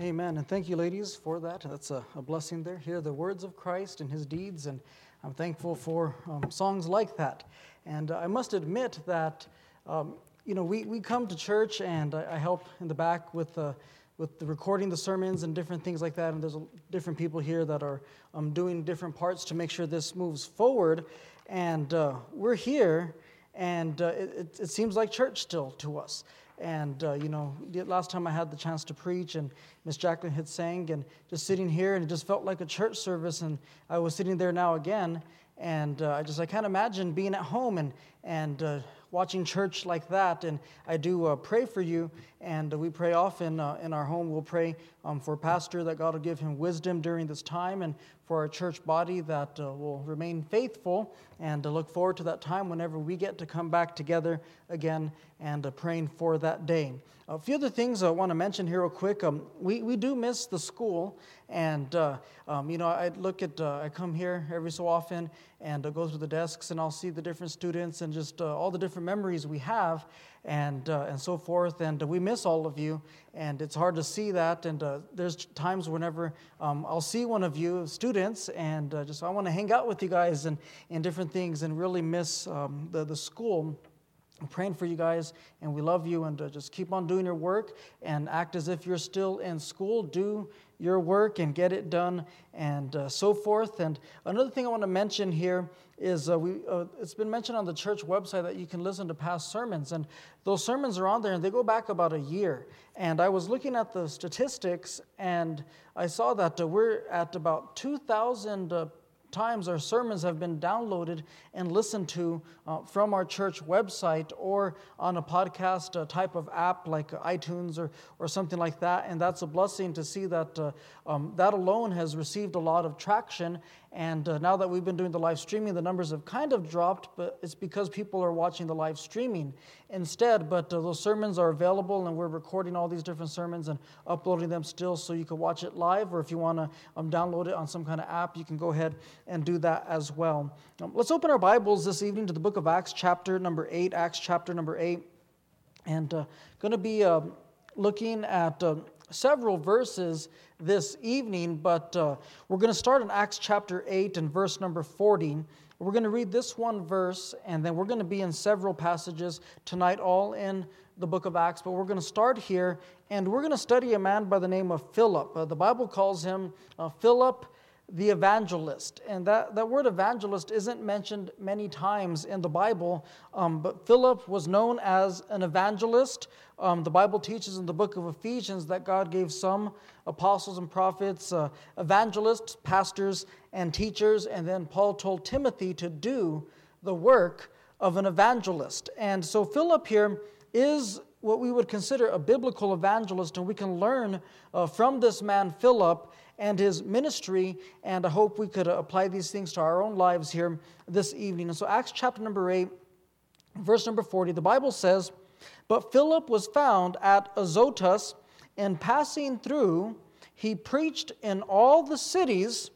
Amen. And thank you, ladies, for that. That's a, a, blessing there. Hear the words of Christ and his deeds. And I'm thankful for um, songs like that. And I must admit that, um, you know, we, we come to church and I, I help in the back with, uh, with the recording the sermons and different things like that. And there's different people here that are um, doing different parts to make sure this moves forward. And uh, we're here, and uh, it, it seems like church still to us. And, uh, you know, last time I had the chance to preach, and Miss Jacqueline had sang, and just sitting here, and it just felt like a church service. And I was sitting there now again, and uh, I just, I can't imagine being at home and, and uh, watching church like that. And I do uh, pray for you, and we pray often uh, in our home. We'll pray um, for Pastor that God will give him wisdom during this time, and for our church body that uh, will remain faithful, and to look forward to that time whenever we get to come back together again and uh, praying for that day. A few other things I want to mention here, real quick. Um, we, we do miss the school, and uh, um, you know, I look at, I come here every so often and go through the desks, and I'll see the different students and just all the different memories we have and, uh, and so forth. And we miss all of you, and it's hard to see that. And uh, there's times whenever um, I'll see one of you, students, and uh, just I want to hang out with you guys and, and different things and really miss um, the, the school. I'm praying for you guys, and we love you. And uh, just keep on doing your work and act as if you're still in school. Do your work and get it done, and uh, so forth. And another thing I want to mention here is uh, we, uh, it's been mentioned on the church website that you can listen to past sermons, and those sermons are on there, and they go back about a year. And I was looking at the statistics, and I saw that uh, we're at about 2,000 uh, times our sermons have been downloaded and listened to uh, from our church website or on a podcast uh, type of app like iTunes or, or something like that. And that's a blessing to see that uh, um, that alone has received a lot of traction. And uh, now that we've been doing the live streaming, the numbers have kind of dropped, but it's because people are watching the live streaming instead. But uh, those sermons are available, and we're recording all these different sermons and uploading them still so you can watch it live, or if you want to um, download it on some kind of app, you can go ahead and do that as well. Um, let's open our Bibles this evening to the book of Acts, chapter number 8. Acts, chapter number 8. And uh, going to be uh, looking at uh, several verses this evening, but uh, we're going to start in Acts chapter 8 and verse number 14. We're going to read this one verse, and then we're going to be in several passages tonight, all in the book of Acts. But we're going to start here, and we're going to study a man by the name of Philip. Uh, the Bible calls him uh, Philip the evangelist. And that, that word evangelist isn't mentioned many times in the Bible, um, but Philip was known as an evangelist. Um, the Bible teaches in the book of Ephesians that God gave some apostles and prophets, uh, evangelists, pastors, and teachers, and then Paul told Timothy to do the work of an evangelist. And so Philip here is what we would consider a biblical evangelist, and we can learn uh, from this man, Philip, and his ministry. And I hope we could apply these things to our own lives here this evening. And so, Acts chapter number 8, verse number 40, the Bible says, But Philip was found at Azotus, and passing through, he preached in all the cities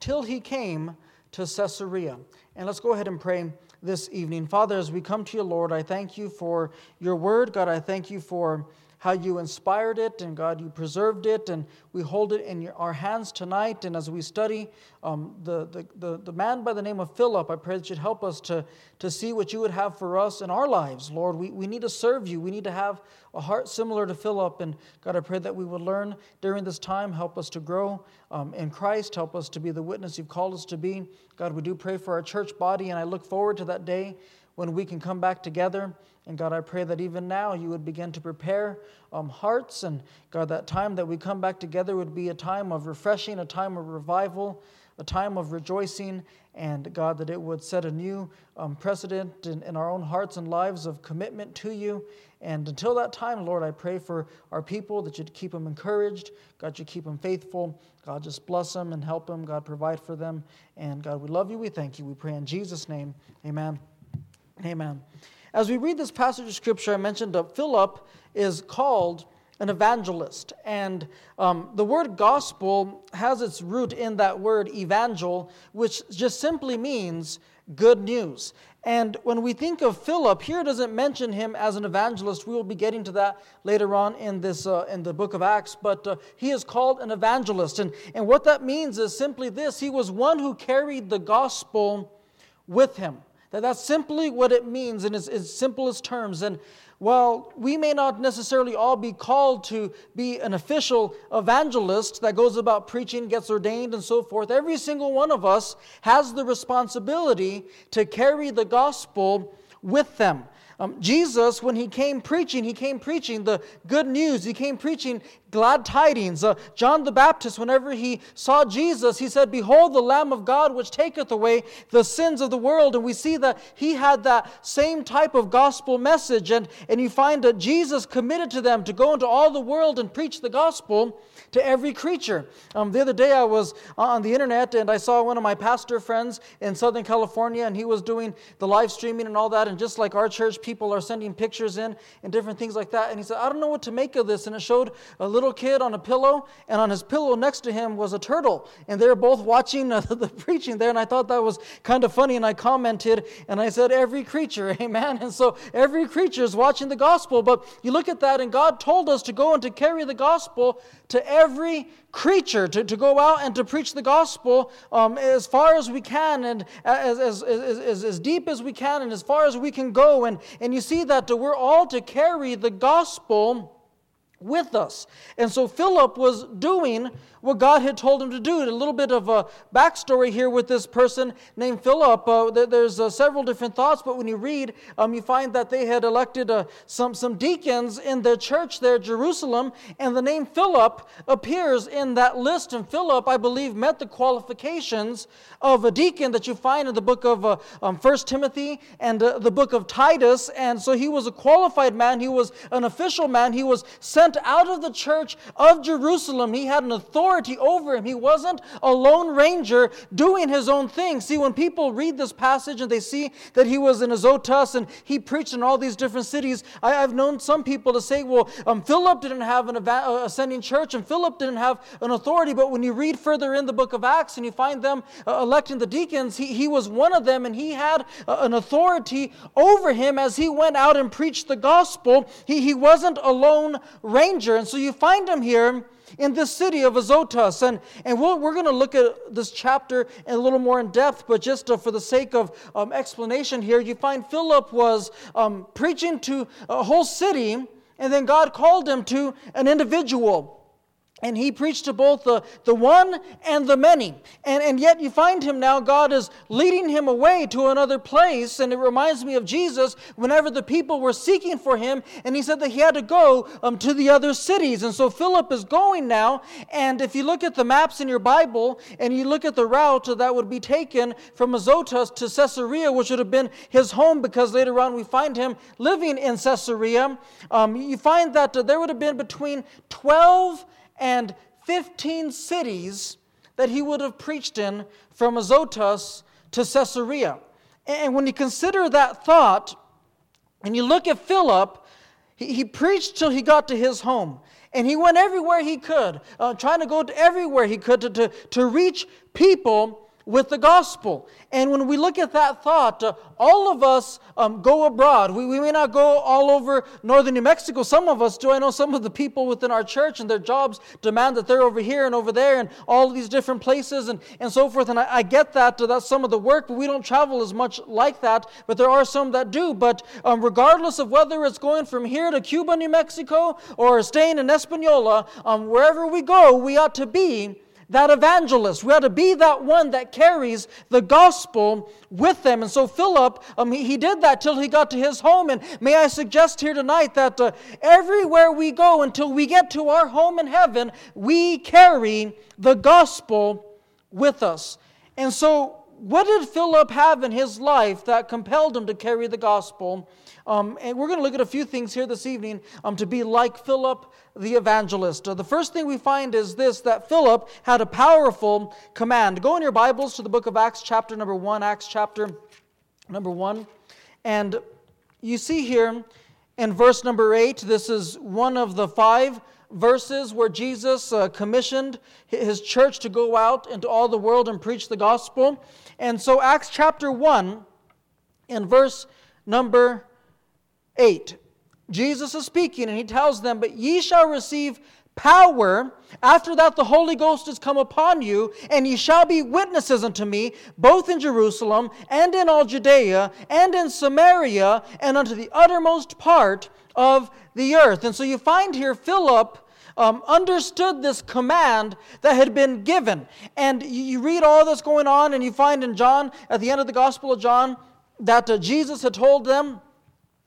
till he came to Caesarea. And let's go ahead and pray this evening. Father, as we come to you, Lord, I thank you for your word. God, I thank you for how you inspired it, and God, you preserved it, and we hold it in your, our hands tonight. And as we study um, the, the, the, the, man by the name of Philip, I pray that you'd help us to, to see what you would have for us in our lives, Lord. We, we need to serve you, we need to have a heart similar to Philip. And God, I pray that we would learn during this time, help us to grow um, in Christ, help us to be the witness you've called us to be. God, we do pray for our church body, and I look forward to that day when we can come back together. And God, I pray that even now you would begin to prepare um, hearts. And God, that time that we come back together would be a time of refreshing, a time of revival, a time of rejoicing. And God, that it would set a new um, precedent in, in our own hearts and lives of commitment to you. And until that time, Lord, I pray for our people that you'd keep them encouraged. God, you keep them faithful. God, just bless them and help them. God, provide for them. And God, we love you. We thank you. We pray in Jesus' name. Amen. Amen. As we read this passage of scripture, I mentioned that Philip is called an evangelist. And um, the word gospel has its root in that word evangel, which just simply means good news. And when we think of Philip, here doesn't mention him as an evangelist. We will be getting to that later on in, this, uh, in the book of Acts. But uh, he is called an evangelist. And, and what that means is simply this he was one who carried the gospel with him. That that's simply what it means in its, its simplest terms. And while we may not necessarily all be called to be an official evangelist that goes about preaching, gets ordained, and so forth, every single one of us has the responsibility to carry the gospel with them. Um, Jesus, when he came preaching, he came preaching the good news. He came preaching glad tidings. Uh, John the Baptist, whenever he saw Jesus, he said, Behold the Lamb of God which taketh away the sins of the world. And we see that he had that same type of gospel message. And, and you find that Jesus committed to them to go into all the world and preach the gospel to every creature. Um, the other day I was on the internet and I saw one of my pastor friends in Southern California and he was doing the live streaming and all that. And just like our church, people are sending pictures in and different things like that. And he said, I don't know what to make of this. And it showed a little kid on a pillow, and on his pillow next to him was a turtle. And they were both watching the preaching there, and I thought that was kind of funny. And I commented, and I said, Every creature, amen. And so every creature is watching the gospel. But you look at that, and God told us to go and to carry the gospel to every creature, to, to go out and to preach the gospel um, as far as we can, and as, as, as, as deep as we can, and as far as we can go. And, and you see that we're all to carry the gospel with us. And so Philip was doing what God had told him to do. A little bit of a backstory here with this person named Philip. Uh, there's uh, several different thoughts, but when you read, um, you find that they had elected uh, some, some deacons in the church there, Jerusalem, and the name Philip appears in that list. And Philip, I believe, met the qualifications of a deacon that you find in the book of uh, um, 1 Timothy and uh, the book of Titus. And so he was a qualified man, he was an official man, he was sent out of the church of Jerusalem. He had an authority over him. He wasn't a lone ranger doing his own thing. See, when people read this passage and they see that he was in Azotus and he preached in all these different cities, I, have known some people to say, well, um, Philip didn't have an uh, ascending church and Philip didn't have an authority. But when you read further in the book of Acts and you find them uh, electing the deacons, he, he was one of them and he had uh, an authority over him as he went out and preached the gospel. He, he wasn't a lone ranger. And so you find him here in this city of Azotus. And, and we we are going to look at this chapter in a little more in depth, but just uh, for the sake of um, explanation here, you find Philip was um, preaching to a whole city, and then God called him to an individual. And he preached to both the, the one and the many. And, and yet you find him now, God is leading him away to another place. And it reminds me of Jesus whenever the people were seeking for him. And he said that he had to go um, to the other cities. And so Philip is going now. And if you look at the maps in your Bible and you look at the route that would be taken from Azotus to Caesarea, which would have been his home, because later on we find him living in Caesarea, um, you find that there would have been between 12 and 15 cities that he would have preached in from Azotus to Caesarea. And when you consider that thought, and you look at Philip, he, he preached till he got to his home. And he went everywhere he could, uh, trying to go to everywhere he could to, to, to reach people with the gospel. And when we look at that thought, uh, all of us um, go abroad. We, we may not go all over northern New Mexico. Some of us do. I know some of the people within our church and their jobs demand that they're over here and over there and all these different places and, and so forth. And I, I get that. Uh, that's some of the work, but we don't travel as much like that. But there are some that do. But um, regardless of whether it's going from here to Cuba, New Mexico, or staying in Espanola, um, wherever we go, we ought to be that evangelist. We ought to be that one that carries the gospel with them. And so Philip, um, he, he did that till he got to his home. And may I suggest here tonight that uh, everywhere we go until we get to our home in heaven, we carry the gospel with us. And so, what did Philip have in his life that compelled him to carry the gospel? Um, and we're going to look at a few things here this evening um, to be like Philip the evangelist. Uh, the first thing we find is this that Philip had a powerful command. Go in your Bibles to the book of Acts, chapter number 1, Acts chapter number 1. And you see here in verse number 8, this is one of the five verses where Jesus uh, commissioned his church to go out into all the world and preach the gospel. And so, Acts chapter 1 In verse number 8, Jesus is speaking and he tells them, But ye shall receive power. After that, the Holy Ghost is come upon you, and ye shall be witnesses unto me, both in Jerusalem, and in all Judea, and in Samaria, and unto the uttermost part of the earth. And so you find here Philip. Um, understood this command that had been given. And you read all this going on, and you find in John, at the end of the Gospel of John, that uh, Jesus had told them,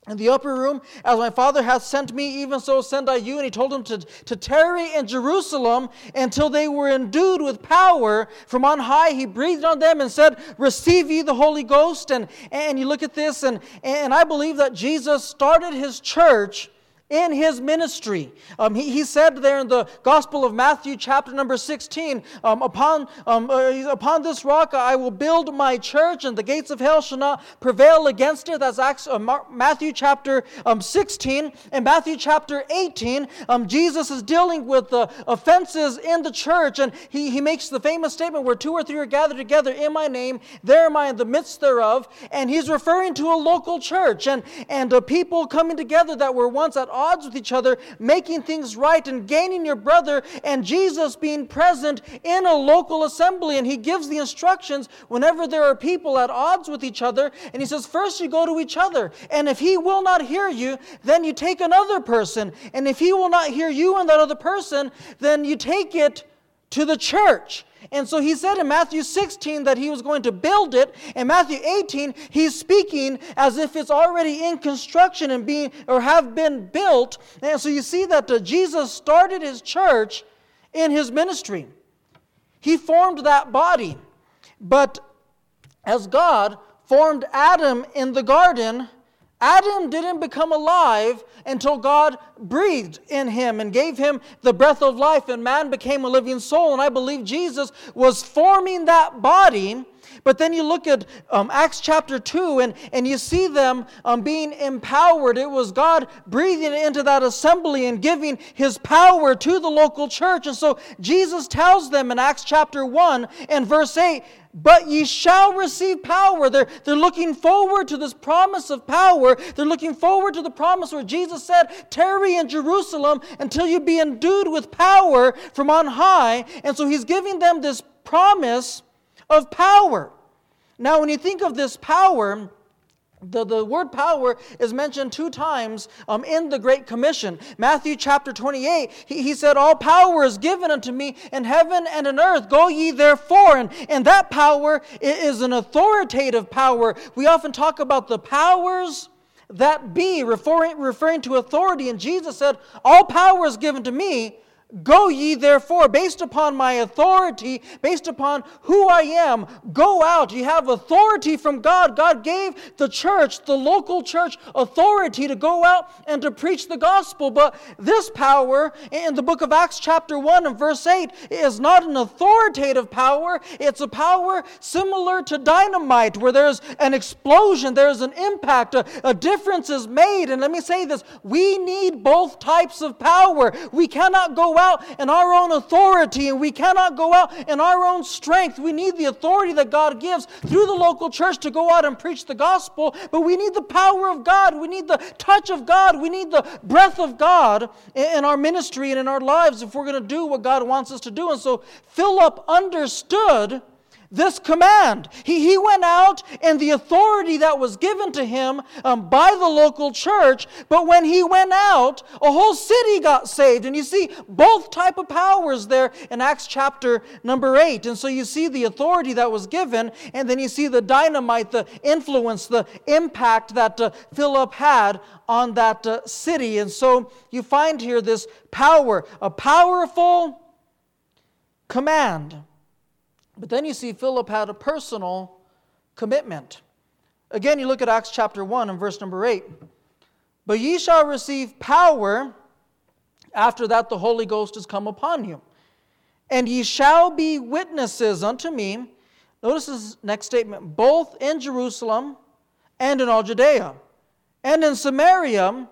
in the upper room, as my Father hath sent me, even so send I you. And he told them to, to tarry in Jerusalem until they were endued with power from on high. He breathed on them and said, Receive ye the Holy Ghost. And, and you look at this, and, and I believe that Jesus started his church in his ministry. Um, he, he said there in the Gospel of Matthew, chapter number 16, um, upon, um, uh, upon this rock I will build my church, and the gates of hell shall not prevail against it. That's Acts, uh, Matthew chapter um, 16. And Matthew chapter 18, um, Jesus is dealing with the offenses in the church, and he, he makes the famous statement where two or three are gathered together in my name, there am I in the midst thereof. And he's referring to a local church and, and uh, people coming together that were once at odds with each other, making things right and gaining your brother, and Jesus being present in a local assembly. And he gives the instructions whenever there are people at odds with each other. And he says, First you go to each other. And if he will not hear you, then you take another person. And if he will not hear you and that other person, then you take it to the church. And so he said in Matthew 16 that he was going to build it. In Matthew 18, he's speaking as if it's already in construction and being or have been built. And so you see that uh, Jesus started his church in his ministry. He formed that body. But as God formed Adam in the garden, Adam didn't become alive until God breathed in him and gave him the breath of life, and man became a living soul. And I believe Jesus was forming that body. But then you look at um, Acts chapter 2 and, and you see them um, being empowered. It was God breathing into that assembly and giving his power to the local church. And so Jesus tells them in Acts chapter 1 and verse 8 but ye shall receive power. They're, they're looking forward to this promise of power. They're looking forward to the promise where Jesus said, Tarry in Jerusalem until you be endued with power from on high. And so he's giving them this promise of power. Now, when you think of this power, the, the word power is mentioned two times um, in the Great Commission. Matthew chapter 28, he, he said, All power is given unto me in heaven and in earth. Go ye therefore. And, and that power is an authoritative power. We often talk about the powers that be, referring, referring to authority. And Jesus said, All power is given to me. Go ye therefore, based upon my authority, based upon who I am, go out. You have authority from God. God gave the church, the local church, authority to go out and to preach the gospel. But this power in the book of Acts, chapter 1 and verse 8, is not an authoritative power. It's a power similar to dynamite, where there's an explosion, there's an impact, a, a difference is made. And let me say this we need both types of power. We cannot go out out in our own authority and we cannot go out in our own strength. We need the authority that God gives through the local church to go out and preach the gospel, but we need the power of God. We need the touch of God. We need the breath of God in our ministry and in our lives if we're going to do what God wants us to do. And so Philip understood this command. He, he went out in the authority that was given to him um, by the local church, but when he went out, a whole city got saved. And you see both type of powers there in Acts chapter number 8. And so you see the authority that was given, and then you see the dynamite, the influence, the impact that uh, Philip had on that uh, city. And so you find here this power, a powerful command but then you see Philip had a personal commitment. Again, you look at Acts chapter 1 and verse number 8. But ye shall receive power after that the Holy Ghost is come upon you. And ye shall be witnesses unto me. Notice this next statement both in Jerusalem and in all Judea, and in Samaria,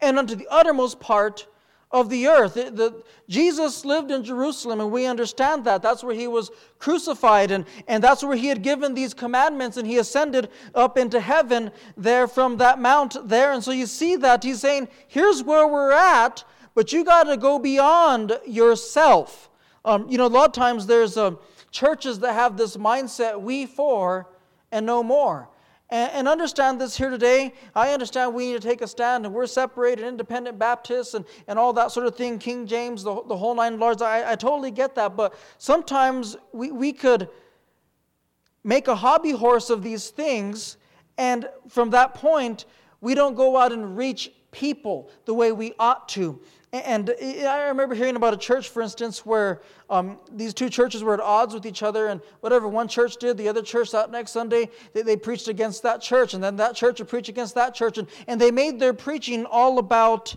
and unto the uttermost part of the earth. It, the, Jesus lived in Jerusalem, and we understand that. That's where he was crucified, and, and that's where he had given these commandments, and he ascended up into heaven there from that mount there. And so you see that he's saying, here's where we're at, but you got to go beyond yourself. Um, you know, a lot of times there's uh, churches that have this mindset we for and no more. And, and understand this here today. I understand we need to take a stand, and we're separated, independent Baptists, and, and all that sort of thing, King James, the, the whole nine yards. I, I totally get that. But sometimes we, we could make a hobby horse of these things, and from that point, we don't go out and reach people the way we ought to. And I remember hearing about a church, for instance, where um, these two churches were at odds with each other, and whatever one church did, the other church that next Sunday, they, they preached against that church, and then that church would preach against that church, and, and they made their preaching all about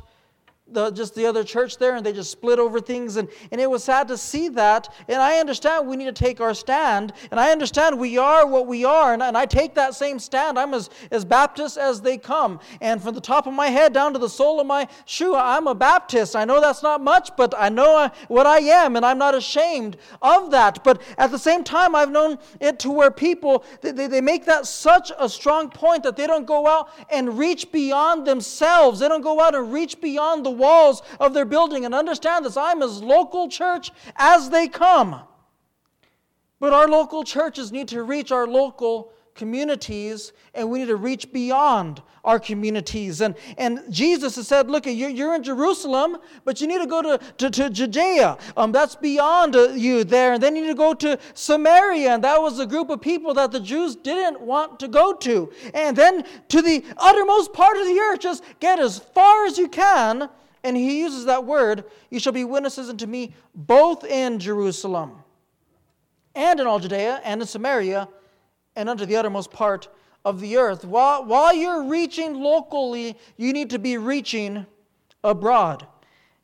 the, just the other church there and they just split over things and, and it was sad to see that. And i understand we need to take our stand and i understand we are what we are and, and i take that same stand. I'm as, as baptist as they come. And from the top of my head down to the sole of my shoe i'm a baptist. I know that's not much but i know what i am and i'm not ashamed of that. But at the same time i've known it to where people they, they, they make that such a strong point that they don't go out and reach beyond themselves. They don't go out and reach beyond the walls of their building and understand this. I'm as local church as they come. But our local churches need to reach our local communities and we need to reach beyond our communities. And, and Jesus has said, Look, you're, in Jerusalem, but you need to go to, to, to Judea. Um, that's beyond uh, you there. And then you need to go to Samaria. And that was a group of people that the Jews didn't want to go to. And then to the uttermost part of the earth, just get as far as you can and he uses that word, you shall be witnesses unto me both in Jerusalem and in all Judea and in Samaria and unto the uttermost part of the earth. While, while you're reaching locally, you need to be reaching abroad.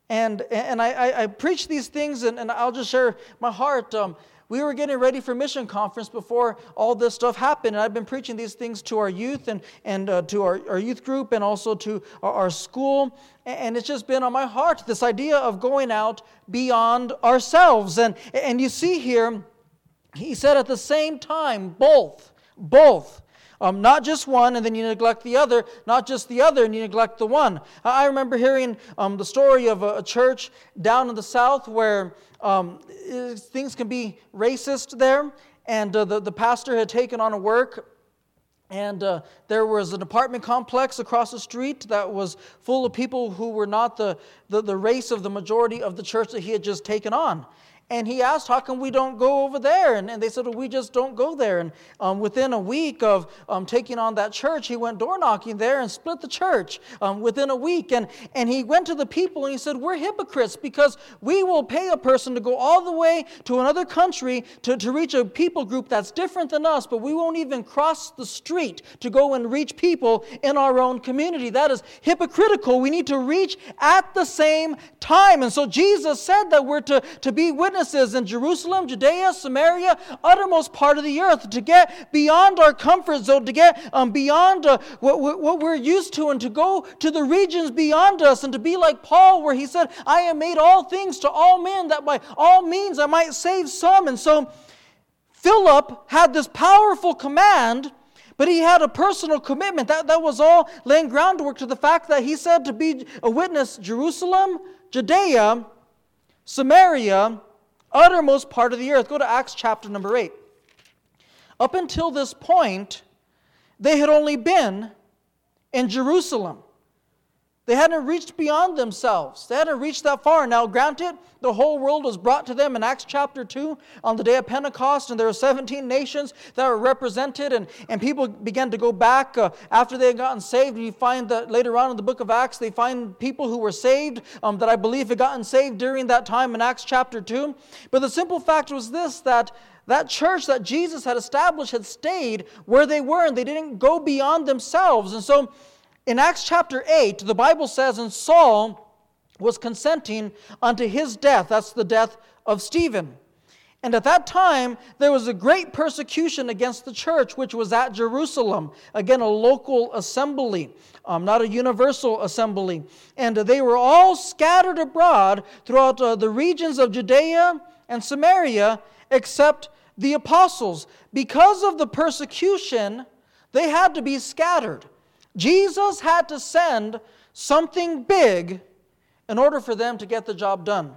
And, and I, I, I preach these things, and, and I'll just share my heart. Um, we were getting ready for mission conference before all this stuff happened. And I've been preaching these things to our youth and, and uh, to our, our youth group and also to our, our school. And it's just been on my heart this idea of going out beyond ourselves. And, and you see here, he said at the same time, both, both. Um, not just one and then you neglect the other, not just the other and you neglect the one. I remember hearing um, the story of a, a, church down in the south where um, things can be racist there, and uh, the, the pastor had taken on a work and uh, there was an apartment complex across the street that was full of people who were not the, the, the, race of the majority of the church that he had just taken on. And he asked, How come we don't go over there? And, and they said, well, We just don't go there. And um, within a week of um, taking on that church, he went door knocking there and split the church um, within a week. And, and he went to the people and he said, We're hypocrites because we will pay a person to go all the way to another country to, to reach a people group that's different than us, but we won't even cross the street to go and reach people in our own community. That is hypocritical. We need to reach at the same time. And so Jesus said that we're to, to be witnesses witnesses in Jerusalem, Judea, Samaria, uttermost part of the earth, to get beyond our comfort zone, to get um, beyond uh, what, what we're used to, and to go to the regions beyond us, and to be like Paul, where he said, I have made all things to all men, that by all means I might save some. And so Philip had this powerful command. But he had a personal commitment. That, that was all laying groundwork to the fact that he said to be a witness Jerusalem, Judea, Samaria, uttermost part of the earth. Go to Acts chapter number 8. Up until this point, they had only been in Jerusalem. They hadn't reached beyond themselves. They hadn't reached that far. Now, granted, the whole world was brought to them in Acts chapter 2 on the day of Pentecost, and there were 17 nations that were represented, and, and people began to go back uh, after they had gotten saved. And you find that later on in the book of Acts, they find people who were saved um, that I believe had gotten saved during that time in Acts chapter 2. But the simple fact was this that that church that Jesus had established had stayed where they were, and they didn't go beyond themselves. And so, in Acts chapter 8, the Bible says, and Saul was consenting unto his death. That's the death of Stephen. And at that time, there was a great persecution against the church, which was at Jerusalem. Again, a local assembly, um, not a universal assembly. And they were all scattered abroad throughout uh, the regions of Judea and Samaria, except the apostles. Because of the persecution, they had to be scattered. Jesus had to send something big in order for them to get the job done.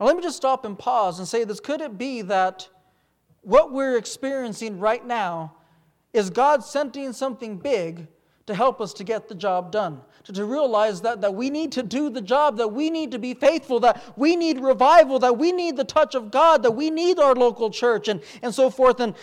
Now, let me just stop and pause and say this could it be that what we're experiencing right now is God sending something big to help us to get the job done? To, to realize that, that we need to do the job, that we need to be faithful, that we need revival, that we need the touch of God, that we need our local church, and, and so forth. And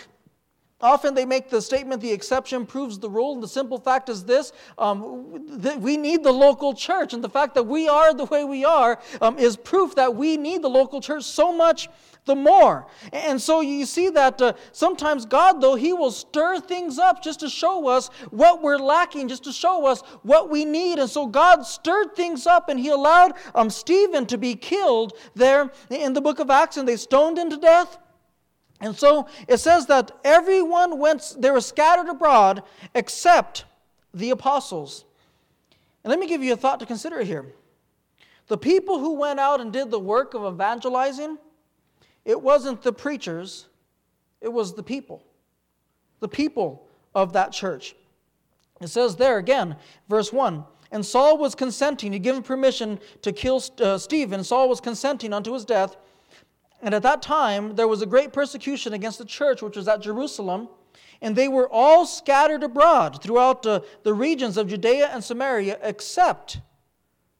Often they make the statement, the exception proves the rule. And the simple fact is this um, we need the local church. And the fact that we are the way we are um, is proof that we need the local church so much the more. And so you see that uh, sometimes God, though, He will stir things up just to show us what we're lacking, just to show us what we need. And so God stirred things up and He allowed um, Stephen to be killed there in the book of Acts, and they stoned him to death. And so it says that everyone went, they were scattered abroad except the apostles. And let me give you a thought to consider here. The people who went out and did the work of evangelizing, it wasn't the preachers, it was the people. The people of that church. It says there again, verse 1 And Saul was consenting, he given permission to kill uh, Stephen. Saul was consenting unto his death. And at that time, there was a great persecution against the church, which was at Jerusalem. And they were all scattered abroad throughout uh, the regions of Judea and Samaria, except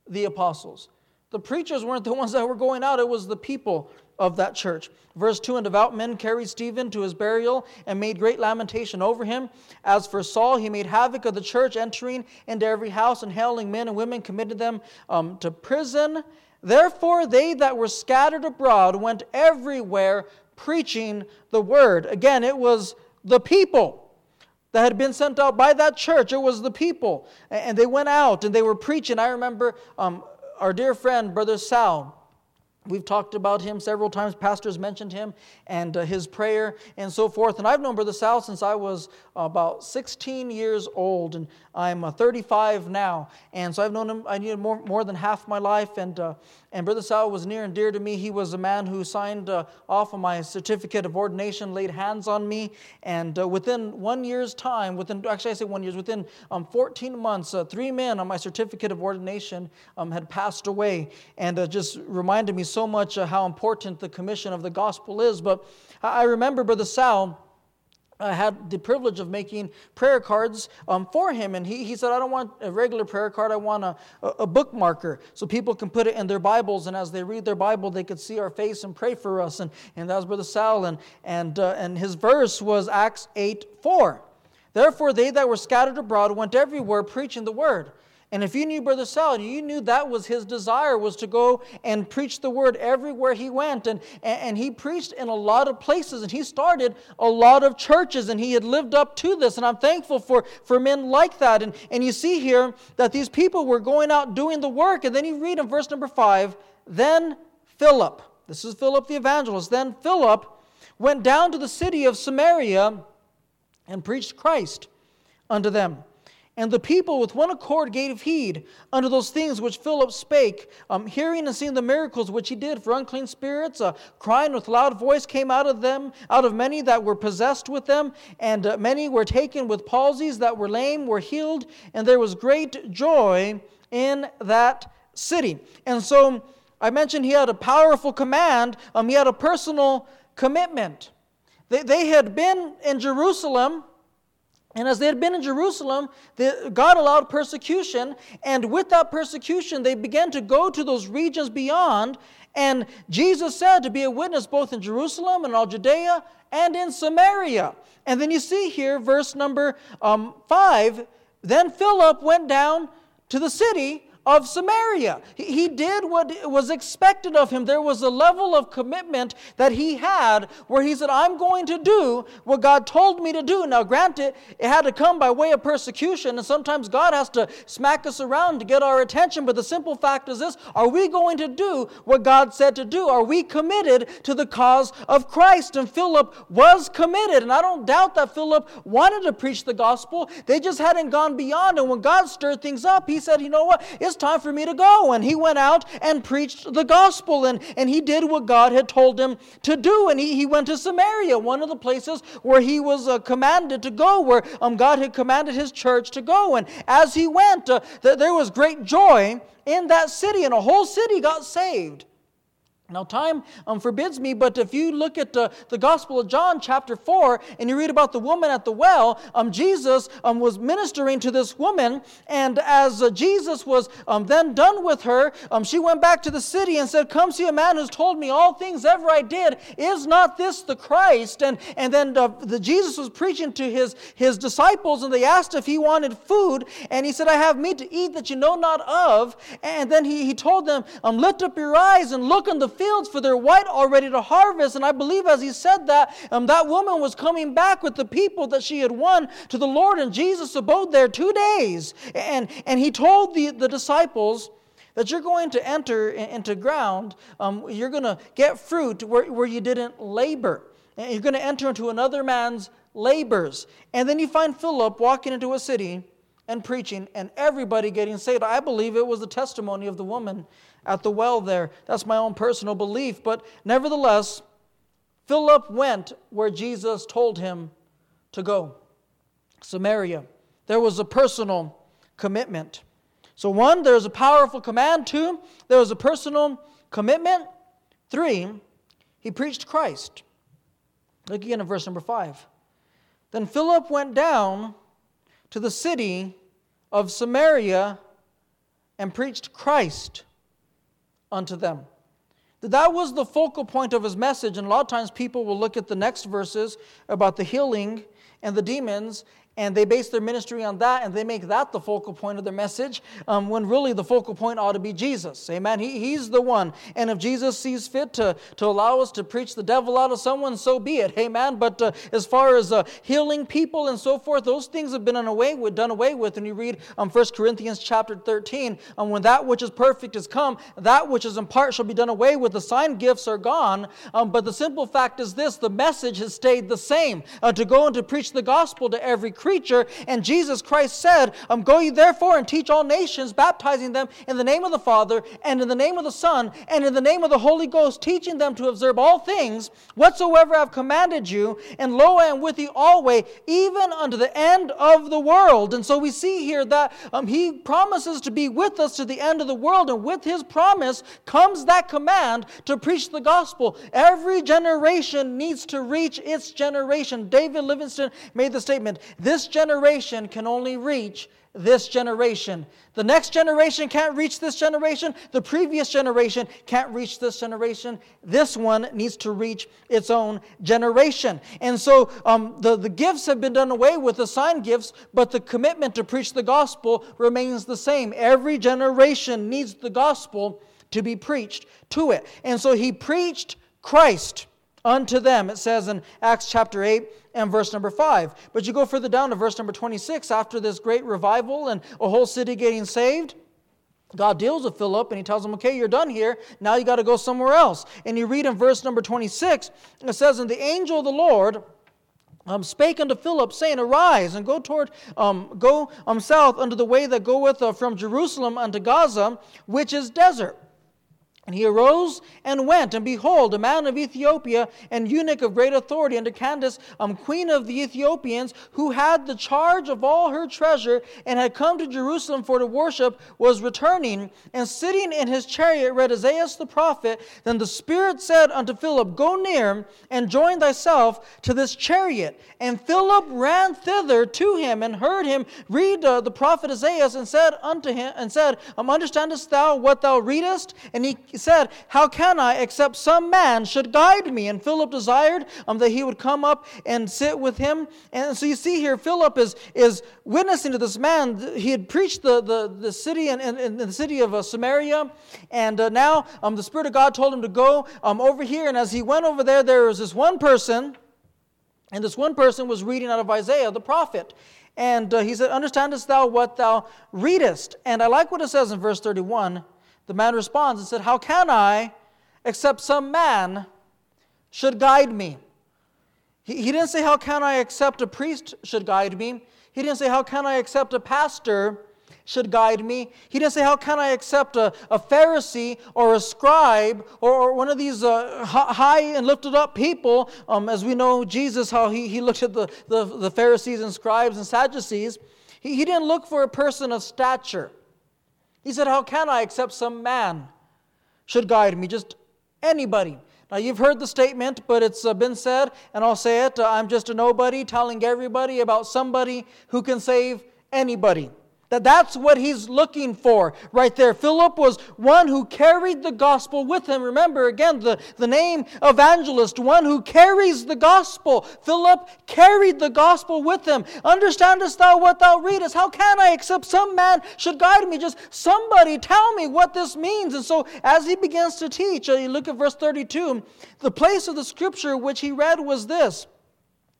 the apostles. The preachers weren't the ones that were going out, it was the people of that church. Verse 2 And devout men carried Stephen to his burial and made great lamentation over him. As for Saul, he made havoc of the church, entering into every house and hailing men and women, committed them um, to prison Therefore, they that were scattered abroad went everywhere preaching the word. Again, it was the people that had been sent out by that church. It was the people. And they went out and they were preaching. I remember um, our dear friend, Brother Sal. We've talked about him several times. Pastors mentioned him and uh, his prayer and so forth. And I've known Brother Sal since I was about 16 years old, and I'm uh, 35 now. And so I've known him, I knew more, more than half my life. And, uh, and Brother Sal was near and dear to me. He was a man who signed uh, off on my certificate of ordination, laid hands on me. And uh, within one year's time, within, actually, I say one year, within um, 14 months, uh, three men on my certificate of ordination um, had passed away. And just reminded me so much how important the commission of the gospel is. But I remember Brother Sal I had the privilege of making prayer cards um, for him. And he, he said, I don't want a regular prayer card, I want a, a, bookmarker so people can put it in their Bibles. And as they read their Bible, they could see our face and pray for us. And, and that was Brother Sal. And, and, uh, and his verse was Acts 8 4. Therefore, they that were scattered abroad went everywhere preaching the word. And if you knew Brother Sal, you knew that was his desire, was to go and preach the word everywhere he went. And, and he preached in a lot of places, and he started a lot of churches, and he had lived up to this. And I'm thankful for, for men like that. And, and you see here that these people were going out doing the work. And then you read in verse number five, then Philip, this is Philip the evangelist, then Philip went down to the city of Samaria and preached Christ unto them. And the people with one accord gave heed unto those things which Philip spake, um, hearing and seeing the miracles which he did for unclean spirits. Uh, crying with loud voice came out of them, out of many that were possessed with them, and uh, many were taken with palsies that were lame, were healed, and there was great joy in that city. And so I mentioned he had a powerful command, um, he had a personal commitment. They, they had been in Jerusalem and as they had been in Jerusalem, God allowed persecution. And with that persecution, they began to go to those regions beyond. And Jesus said to be a witness both in Jerusalem and all Judea and in Samaria. And then you see here, verse number um, 5 Then Philip went down to the city of Samaria. He did what was expected of him. There was a level of commitment that he had where he said, I'm going to do what God told me to do. Now, granted, it had to come by way of persecution, and sometimes God has to smack us around to get our attention. But the simple fact is this are we going to do what God said to do? Are we committed to the cause of Christ? And Philip was committed. And I don't doubt that Philip wanted to preach the gospel, they just hadn't gone beyond. And when God stirred things up, he said, You know what? It's time for me to go. And he went out and preached the gospel, and, and he did what God had told him to do. And he, he went to Samaria, one of the places where he was uh, commanded to go, where um, God had commanded his church to go. And as he went, uh, th- there was great joy in that city, and a whole city got saved. Now, time um, forbids me, but if you look at uh, the Gospel of John, chapter 4, and you read about the woman at the well, um, Jesus um, was ministering to this woman, and as uh, Jesus was um, then done with her, um, she went back to the city and said, Come see a man who's told me all things ever I did. Is not this the Christ? And, and then uh, the Jesus was preaching to his, his disciples, and they asked if he wanted food, and he said, I have meat to eat that you know not of. And then he, he told them, um, Lift up your eyes and look on the fields, for they're white already to harvest. And I believe as he said that, um, that woman was coming back with the people that she had won to the Lord, and Jesus abode there two days. And, and he told the, the disciples, that you're going to enter into ground, um, you're going to get fruit where, where you didn't labor. And you're going to enter into another man's labors. And then you find Philip walking into a city and preaching, and everybody getting saved. I believe it was the testimony of the woman at the well there. That's my own personal belief. But nevertheless, Philip went where Jesus told him to go Samaria. There was a personal commitment. So, one, there's a powerful command. Two, there was a personal commitment. Three, he preached Christ. Look again at verse number five. Then Philip went down to the city of Samaria and preached Christ unto them. That was the focal point of his message. And a lot of times people will look at the next verses about the healing and the demons and they base their ministry on that and they make that the focal point of their message um, when really the focal point ought to be jesus. Amen. He, he's the one. And if jesus sees fit to, to allow us to preach the devil out of someone so be it. Amen. But uh, as far as uh, healing people and so forth those things have been done away with, done away with. And you read um, 1 corinthians chapter 13 um, when that which is perfect is come that which is in part shall be done away with. The sign gifts are gone. Um, but the simple fact is this the message has stayed the same uh, to go and to preach the gospel to every creature creature. And Jesus Christ said, Go ye therefore and teach all nations, baptizing them in the name of the Father, and in the name of the Son, and in the name of the Holy Ghost, teaching them to observe all things whatsoever I have commanded you. And lo, I am with you always, even unto the end of the world. And so we see here that um, he promises to be with us to the end of the world. And with his promise comes that command to preach the gospel. Every generation needs to reach its generation. David Livingstone made the statement this generation can only reach this generation. The next generation can't reach this generation. The previous generation can't reach this generation. This one needs to reach its own generation. And so um, the, the gifts have been done away with, the sign gifts, but the commitment to preach the gospel remains the same. Every generation needs the gospel to be preached to it. And so he preached Christ unto them, it says in Acts chapter 8 and verse number 5. But you go further down to verse number 26, after this great revival and a whole city getting saved. God deals with Philip and he tells him, Okay, you're done here. Now you got to go somewhere else. And you read in verse number 26, and it says, And the angel of the Lord um, spake unto Philip, saying, Arise and go toward, um, go um, south unto the way that goeth uh, from Jerusalem unto Gaza, which is desert. And he arose and went, and behold, a man of Ethiopia, and eunuch of great authority, under Candace, um, queen of the Ethiopians, who had the charge of all her treasure, and had come to Jerusalem for to worship, was returning, and sitting in his chariot read Isaiah the prophet. Then the Spirit said unto Philip, Go near, and join thyself to this chariot. And Philip ran thither to him, and heard him read uh, the prophet Isaiah, and said unto him, and said, um, Understandest thou what thou readest? And he said, How can I except some man should guide me? And Philip desired um, that he would come up and sit with him. And so you see here, Philip is, is witnessing to this man. He had preached the, the, the city in, in the city of uh, Samaria. And uh, now um, the Spirit of God told him to go um, over here. And as he went over there, there was this one person. And this one person was reading out of Isaiah the prophet. And uh, he said, Understandest thou what thou readest? And I like what it says in verse 31. The man responds and said, How can I, except some man should guide me? He, he didn't say, How can I accept a priest should guide me? He didn't say, How can I accept a pastor should guide me? He didn't say, How can I accept a, a Pharisee or a scribe or, or one of these uh, high and lifted up people? Um, as we know, Jesus, how he, he looked at the, the, the Pharisees and scribes and Sadducees. He, he didn't look for a person of stature. He said, How can I except some man should guide me? Just anybody. Now, you've heard the statement, but it's been said, and I'll say it. Uh, I'm just a nobody telling everybody about somebody who can save anybody. That that's what he's looking for right there. Philip was one who carried the gospel with him. Remember again the, the name evangelist, one who carries the gospel. Philip carried the gospel with him. Understandest thou what thou readest? How can I, except some man should guide me? Just somebody tell me what this means. And so as he begins to teach, uh, you look at verse 32, the place of the scripture which he read was this.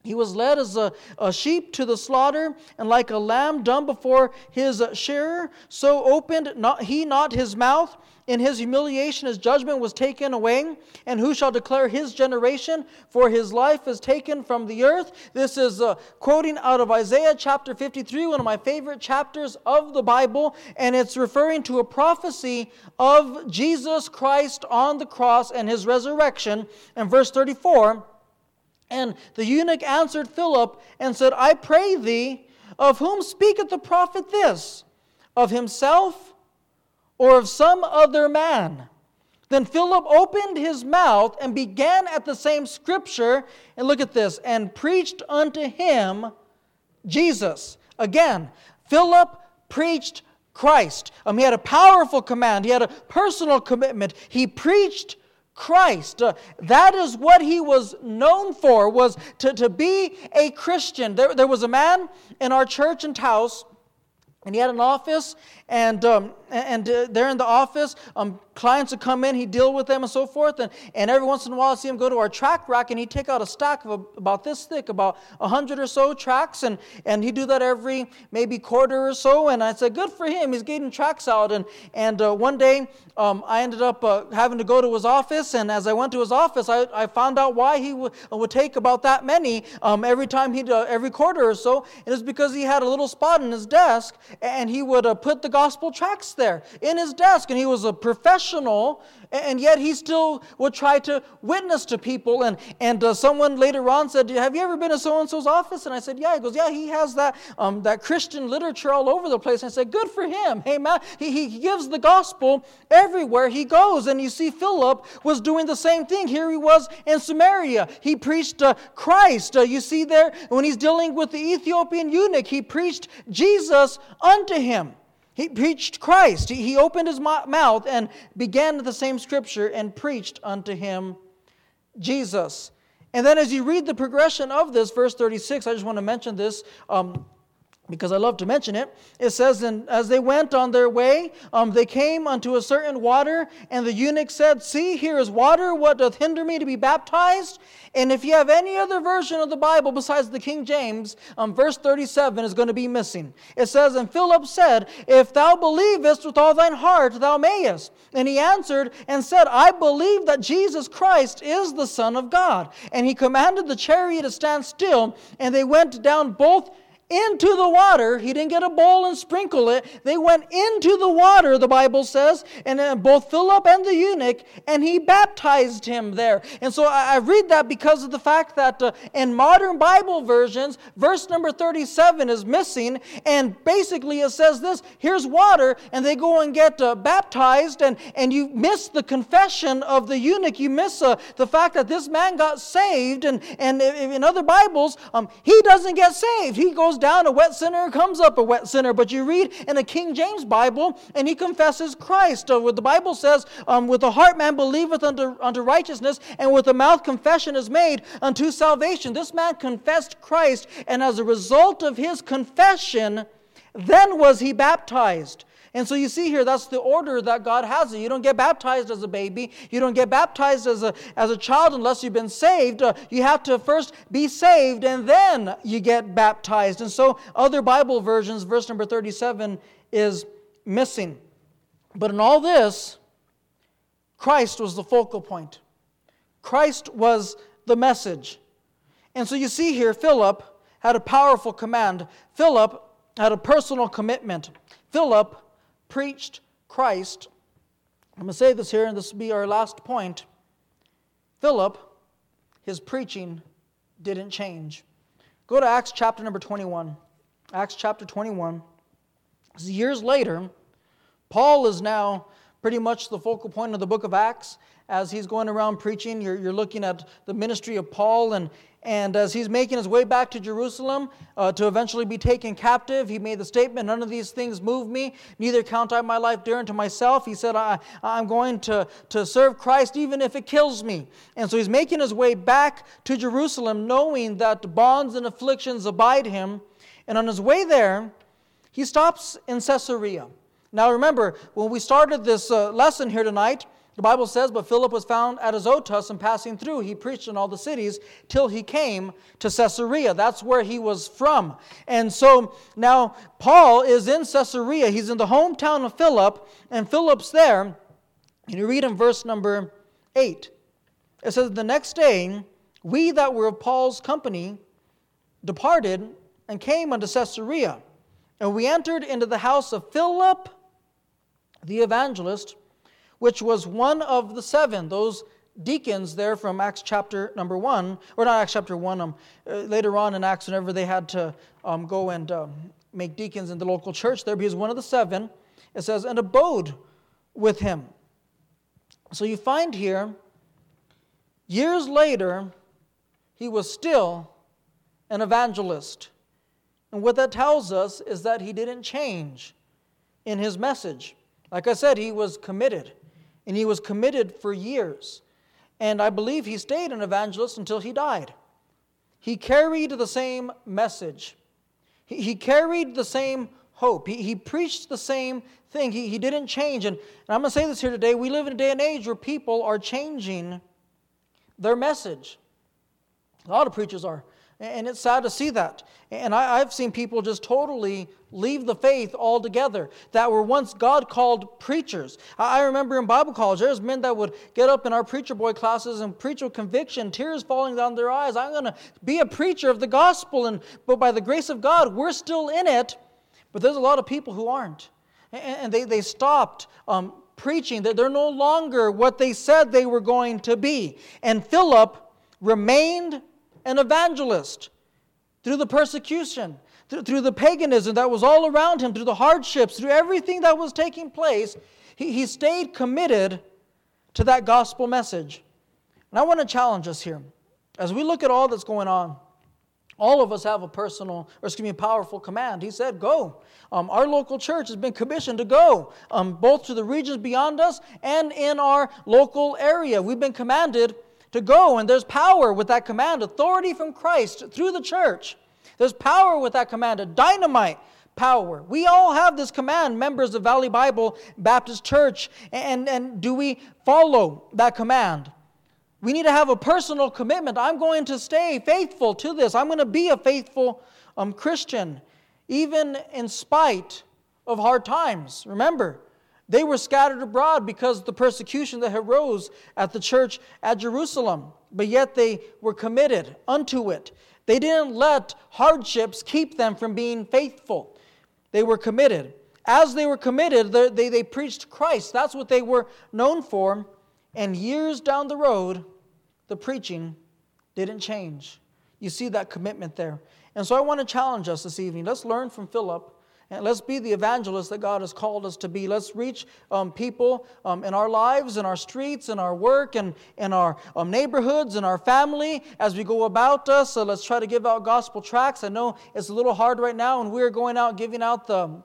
He was led as a, a, sheep to the slaughter, and like a lamb dumb before his shearer, so opened not, he not his mouth. In his humiliation, his judgment was taken away. And who shall declare his generation? For his life is taken from the earth. This is uh, quoting out of Isaiah chapter 53, one of my favorite chapters of the Bible. And it's referring to a prophecy of Jesus Christ on the cross and his resurrection. And verse 34 and the eunuch answered Philip and said, I pray thee, of whom speaketh the prophet this? Of himself or of some other man? Then Philip opened his mouth and began at the same scripture, and look at this, and preached unto him Jesus. Again, Philip preached Christ. Um, he had a powerful command, he had a personal commitment. He preached Christ. Uh, that is what he was known for, was to, to be a Christian. There, there was a man in our church in Taos, and he had an office, and, um, and uh, they're in the office. Um, clients would come in, he'd deal with them and so forth. And, and every once in a while, I'd see him go to our tract rack and he'd take out a stack of a, about this thick, about a 100 or so tracts. And, and he'd do that every maybe quarter or so. And I said, good for him, he's getting tracts out. And, and uh, one day, um, I ended up uh, having to go to his office. And as I went to his office, I, I found out why he w- would take about that many um, every time he'd, uh, every quarter or so. It was because he had a little spot in his desk and he would uh, put the gospel tracts there in his desk. And he was a professional and yet he still would try to witness to people. And, and uh, someone later on said, Have you ever been to so and so's office? And I said, Yeah. He goes, Yeah, he has that, um, that Christian literature all over the place. And I said, Good for him. Hey, man, he, he gives the gospel everywhere he goes. And you see, Philip was doing the same thing. Here he was in Samaria. He preached uh, Christ. Uh, you see there, when he's dealing with the Ethiopian eunuch, he preached Jesus unto him. He preached Christ. He opened his mouth and began the same scripture and preached unto him Jesus. And then, as you read the progression of this, verse 36, I just want to mention this. Um, because I love to mention it. It says, And as they went on their way, um, they came unto a certain water, and the eunuch said, See, here is water, what doth hinder me to be baptized? And if you have any other version of the Bible besides the King James, um, verse 37 is going to be missing. It says, And Philip said, If thou believest with all thine heart, thou mayest. And he answered and said, I believe that Jesus Christ is the Son of God. And he commanded the chariot to stand still, and they went down both into the water. He didn't get a bowl and sprinkle it. They went into the water, the Bible says, and uh, both Philip and the eunuch, and he baptized him there. And so I, read that because of the fact that uh, in modern Bible versions, verse number 37 is missing, and basically it says this here's water, and they go and get uh, baptized, and, and you miss the confession of the eunuch. You miss the fact that this man got saved, and, and in other Bibles, um, he doesn't get saved. He goes down a wet sinner, comes up a wet sinner. But you read in a King James Bible, and he confesses Christ. Uh, the Bible says, um, with the heart man believeth unto, unto righteousness, and with the mouth confession is made unto salvation. This man confessed Christ, and as a result of his confession, then was he baptized. And so you see here, that's the order that God has it. You don't get baptized as a baby. You don't get baptized as a, as a child unless you've been saved. Uh, you have to first be saved and then you get baptized. And so other Bible versions, verse number 37 is missing. But in all this, Christ was the focal point. Christ was the message. And so you see here, Philip had a powerful command. Philip had a personal commitment. Philip preached Christ. I'm going to say this here, and this will be our last point. Philip, his preaching didn't change. Go to Acts chapter number 21. Acts chapter 21. Years later, Paul is now pretty much the focal point of the book of Acts as he's going around preaching. You're, you're looking at the ministry of Paul, and, and as he's making his way back to Jerusalem uh, to eventually be taken captive, he made the statement, None of these things move me, neither count I my life dear unto myself. He said, I, I'm going to, to serve Christ even if it kills me. And so he's making his way back to Jerusalem, knowing that bonds and afflictions abide him. And on his way there, he stops in Caesarea. Now remember, when we started this uh, lesson here tonight, the Bible says, But Philip was found at Azotus and passing through. He preached in all the cities till he came to Caesarea. That's where he was from. And so now Paul is in Caesarea. He's in the hometown of Philip, and Philip's there. And you read in verse number 8. It says, The next day, we that were of Paul's company departed and came unto Caesarea. And we entered into the house of Philip the evangelist which was one of the seven, those deacons there from Acts chapter number one, or not Acts chapter one, um, uh, later on in Acts, whenever they had to um, go and um, make deacons in the local church there, because one of the seven, it says, and abode with him. So you find here, years later, he was still an evangelist. And what that tells us is that he didn't change in his message. Like I said, he was committed and he was committed for years. And I believe he stayed an evangelist until he died. He carried the same message, he, carried the same hope, he, he preached the same thing. He, he didn't change. And, and I'm going to say this here today we live in a day and age where people are changing their message. A lot of preachers are. And it's sad to see that. And I, have seen people just totally leave the faith altogether that were once God called preachers. I, remember in Bible college, there's men that would get up in our preacher boy classes and preach with conviction, tears falling down their eyes. I'm going to be a preacher of the gospel. And, but by the grace of God, we're still in it. But there's a lot of people who aren't. And, and they, they stopped um, preaching, that they're no longer what they said they were going to be. And Philip remained an evangelist through the persecution, through, the paganism that was all around him, through the hardships, through everything that was taking place. He, he stayed committed to that gospel message. And I want to challenge us here. As we look at all that's going on, all of us have a personal, or excuse me, a powerful command. He said, Go. Um, our local church has been commissioned to go, um, both to the regions beyond us and in our local area. We've been commanded to go, and there's power with that command, authority from Christ through the church. There's power with that command, a dynamite power. We all have this command, members of Valley Bible Baptist Church, and, and do we follow that command? We need to have a personal commitment. I'm going to stay faithful to this. I'm going to be a faithful um, Christian, even in spite of hard times. Remember, they were scattered abroad because of the persecution that arose at the church at Jerusalem, but yet they were committed unto it. They didn't let hardships keep them from being faithful. They were committed. As they were committed, they, they, they preached Christ. That's what they were known for. And years down the road, the preaching didn't change. You see that commitment there. And so I want to challenge us this evening. Let's learn from Philip And let's be the evangelists that God has called us to be. Let's reach um, people um, in our lives, in our streets, in our work, and in our um, neighborhoods, in our family as we go about us. So let's try to give out gospel tracts. I know it's a little hard right now, and we're going out giving out the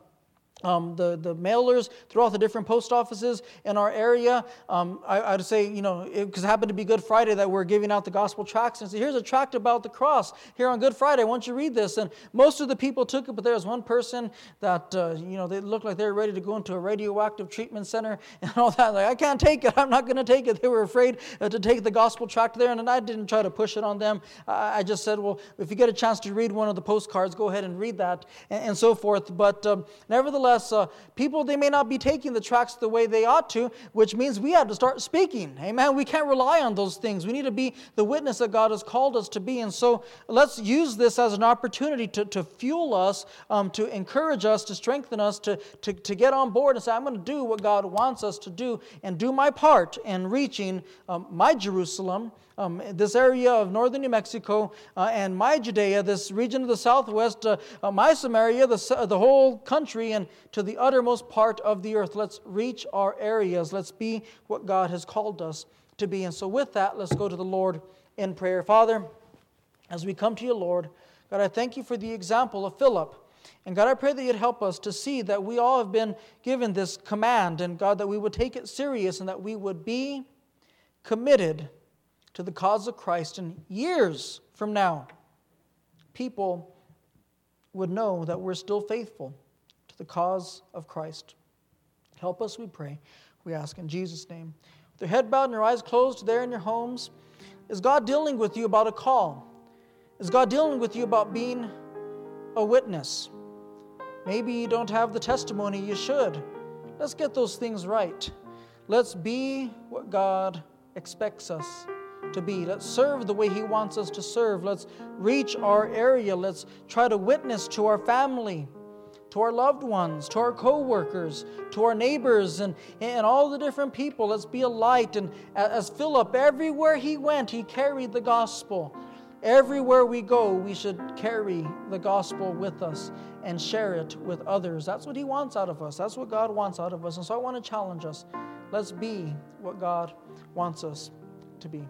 um, the, the mailers throughout the different post offices in our area. Um, I, would say, you know, because it, it, happened to be Good Friday that we're giving out the gospel tracts. And so here's a tract about the cross here on Good Friday. I want you read this. And most of the people took it, but there was one person that, uh, you know, they looked like they were ready to go into a radioactive treatment center and all that. Like, I can't take it. I'm not going to take it. They were afraid uh, to take the gospel tract there. And I didn't try to push it on them. I, I, just said, well, if you get a chance to read one of the postcards, go ahead and read that and, and so forth. But um, nevertheless, nevertheless, uh, people, they may not be taking the tracts the way they ought to, which means we have to start speaking. Amen. We can't rely on those things. We need to be the witness that God has called us to be. And so let's use this as an opportunity to, to fuel us, um, to encourage us, to strengthen us, to, to, to get on board and say, I'm going to do what God wants us to do and do my part in reaching um, my Jerusalem um, this area of northern New Mexico uh, and my Judea, this region of the southwest, uh, uh, my Samaria, the, the whole country, and to the uttermost part of the earth. Let's reach our areas. Let's be what God has called us to be. And so, with that, let's go to the Lord in prayer. Father, as we come to you, Lord, God, I thank you for the example of Philip. And God, I pray that you'd help us to see that we all have been given this command, and God, that we would take it serious and that we would be committed to the cause of Christ, and years from now, people would know that we're still faithful to the cause of Christ. Help us, we pray. We ask in Jesus' name. With your head bowed and your eyes closed there in your homes, is God dealing with you about a call? Is God dealing with you about being a witness? Maybe you don't have the testimony you should. Let's get those things right. Let's be what God expects us to be. Let's serve the way He wants us to serve. Let's reach our area. Let's try to witness to our family, to our loved ones, to our co workers, to our neighbors, and, and all the different people. Let's be a light. And as Philip, everywhere he went, he carried the gospel. Everywhere we go, we should carry the gospel with us and share it with others. That's what He wants out of us. That's what God wants out of us. And so I want to challenge us. Let's be what God wants us to be.